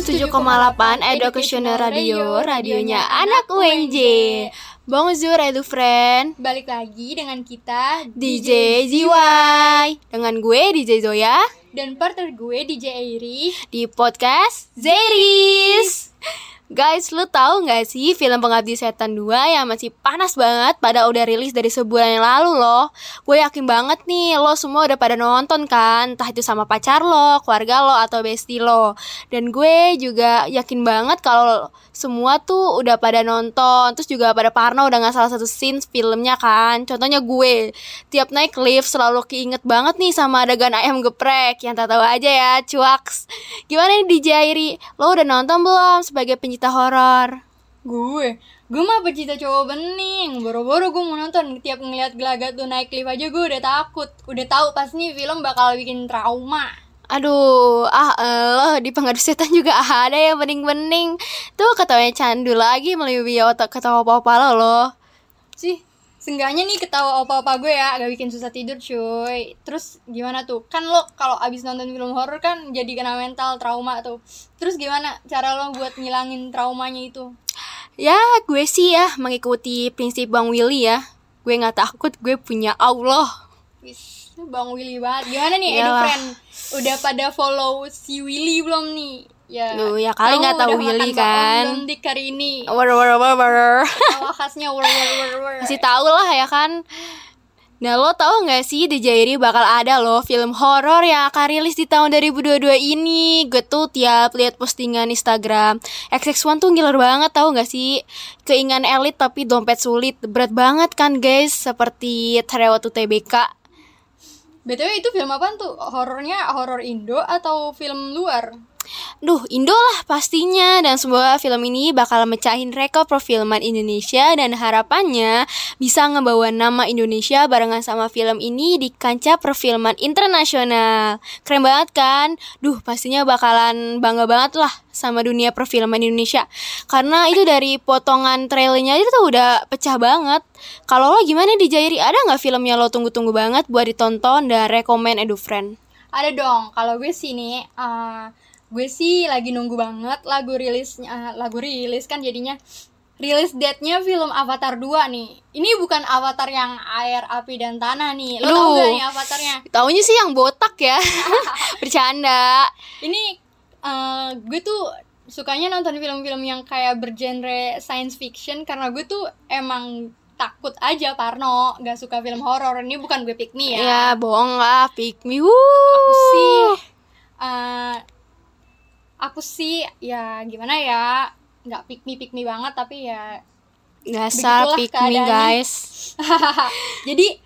107,8 Educational Radio, radionya anak UNJ. Bonjour edu friend, Balik lagi dengan kita DJ ZY. Dengan gue DJ Zoya dan partner gue DJ Airi. di podcast Zeris. Guys, lu tahu nggak sih film Pengabdi Setan 2 yang masih panas banget pada udah rilis dari sebulan yang lalu loh. Gue yakin banget nih lo semua udah pada nonton kan, entah itu sama pacar lo, keluarga lo atau bestie lo. Dan gue juga yakin banget kalau semua tuh udah pada nonton, terus juga pada parno udah nggak salah satu scene filmnya kan. Contohnya gue, tiap naik lift selalu keinget banget nih sama adegan ayam geprek yang tak tahu aja ya, cuaks. Gimana nih DJ Airi? Lo udah nonton belum sebagai pencinta horor? Gue, gue mah pecinta cowok bening. Boro-boro gue mau nonton. Tiap ngeliat gelagat tuh naik lift aja gue udah takut. Udah tahu pas nih film bakal bikin trauma. Aduh, ah lo di pengadu setan juga ada yang bening-bening. Tuh ketawanya candu lagi melebihi otak ketawa apa-apa lo lo. Sih, seenggaknya nih ketawa opa-opa gue ya agak bikin susah tidur cuy Terus gimana tuh? Kan lo kalau abis nonton film horor kan jadi kena mental trauma tuh Terus gimana cara lo buat ngilangin traumanya itu? Ya, gue sih ya mengikuti prinsip Bang Willy ya. Gue nggak takut, gue punya Allah. Wis, Bang Willy banget. Gimana nih, Edu Iyalah. friend? Udah pada follow si Willy belum nih? Ya, Duh, ya kali nggak tahu Willy kan. dik hari ini? War war war war. Tawa khasnya war war war war. Masih tahu lah ya kan. Nah lo tahu nggak sih di Jairi bakal ada loh film horor yang akan rilis di tahun 2022 ini Gue tuh tiap lihat postingan Instagram XX1 tuh ngiler banget tahu nggak sih Keinginan elit tapi dompet sulit Berat banget kan guys Seperti Terewatu TBK BTW itu film apaan tuh? Horornya horor Indo atau film luar? Duh, Indo lah pastinya dan semoga film ini bakal mecahin rekor perfilman Indonesia dan harapannya bisa ngebawa nama Indonesia barengan sama film ini di kancah perfilman internasional. Keren banget kan? Duh, pastinya bakalan bangga banget lah sama dunia perfilman Indonesia. Karena itu dari potongan trailernya itu tuh udah pecah banget. Kalau lo gimana di Jairi? Ada nggak film yang lo tunggu-tunggu banget buat ditonton dan rekomen Edu Friend? Ada dong. Kalau gue sih nih, eh, gue sih lagi nunggu banget lagu rilisnya, eh, lagu rilis kan jadinya rilis date-nya film Avatar 2 nih. Ini bukan Avatar yang air, api dan tanah nih. Lo tau Aduh. gak nih Avatarnya? Taunya sih yang botak ya. Bercanda. Ini eh, gue tuh sukanya nonton film-film yang kayak bergenre science fiction karena gue tuh emang takut aja Parno, gak suka film horor. Ini bukan gue pick me ya. Ya, bohong lah, pick me. Wuh. aku sih eh, aku sih ya gimana ya nggak pick me pick me banget tapi ya Dasar pick me guys. jadi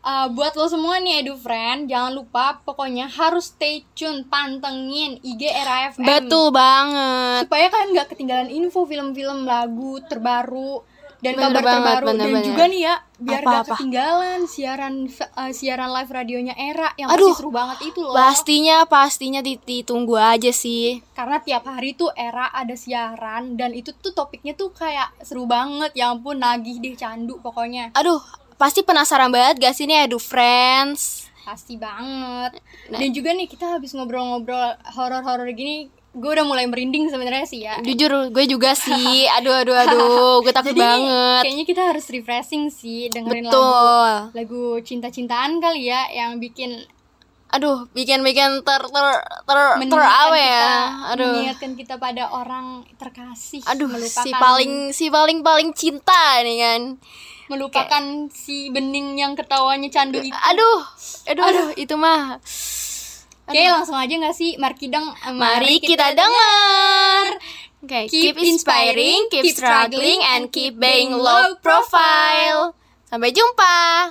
eh, buat lo semua nih edu friend jangan lupa pokoknya harus stay tune pantengin IG RAFM Betul banget. supaya kalian nggak ketinggalan info film-film lagu terbaru dan Bener kabar banget, terbaru bener dan banget. juga nih ya biar Apa, gak apa? ketinggalan siaran eh, siaran live radionya era yang Aduh, seru banget itu loh Pastinya pastinya di- ditunggu aja sih. karena tiap hari tuh era ada siaran dan itu tuh topiknya tuh kayak seru banget ya ampun nagih deh candu pokoknya Aduh, pasti penasaran banget gak sih nih Edu Friends? pasti banget Nah. dan juga nih kita habis ngobrol-ngobrol horor-horor gini gue udah mulai merinding sebenarnya sih ya Jujur gue juga sih. Aduh aduh aduh, gue takut jadi banget. kayaknya kita harus refreshing sih dengerin lagu Betul. lagu cinta-cintaan kali ya yang bikin Aduh, bikin-bikin ter ter ter ter apa kita, ya? Aduh. mengingatkan kita pada orang terkasih Aduh, melupakan si paling si paling paling cinta nih kan. melupakan si bening yang ketawanya candu itu Aduh, aduh, aduh, itu mah. Oke langsung aja gak sih Markidang Mari kita dengar. Oke, keep inspiring, keep struggling, and keep being low profile. Sampai jumpa.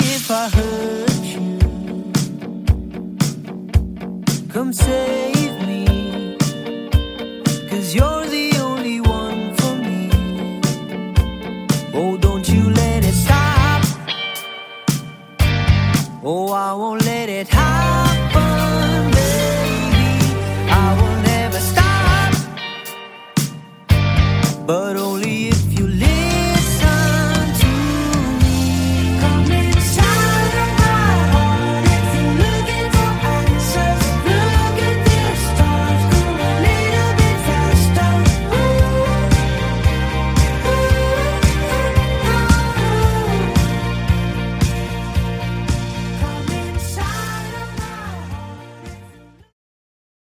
if I hurt you. Come save me, cause you're.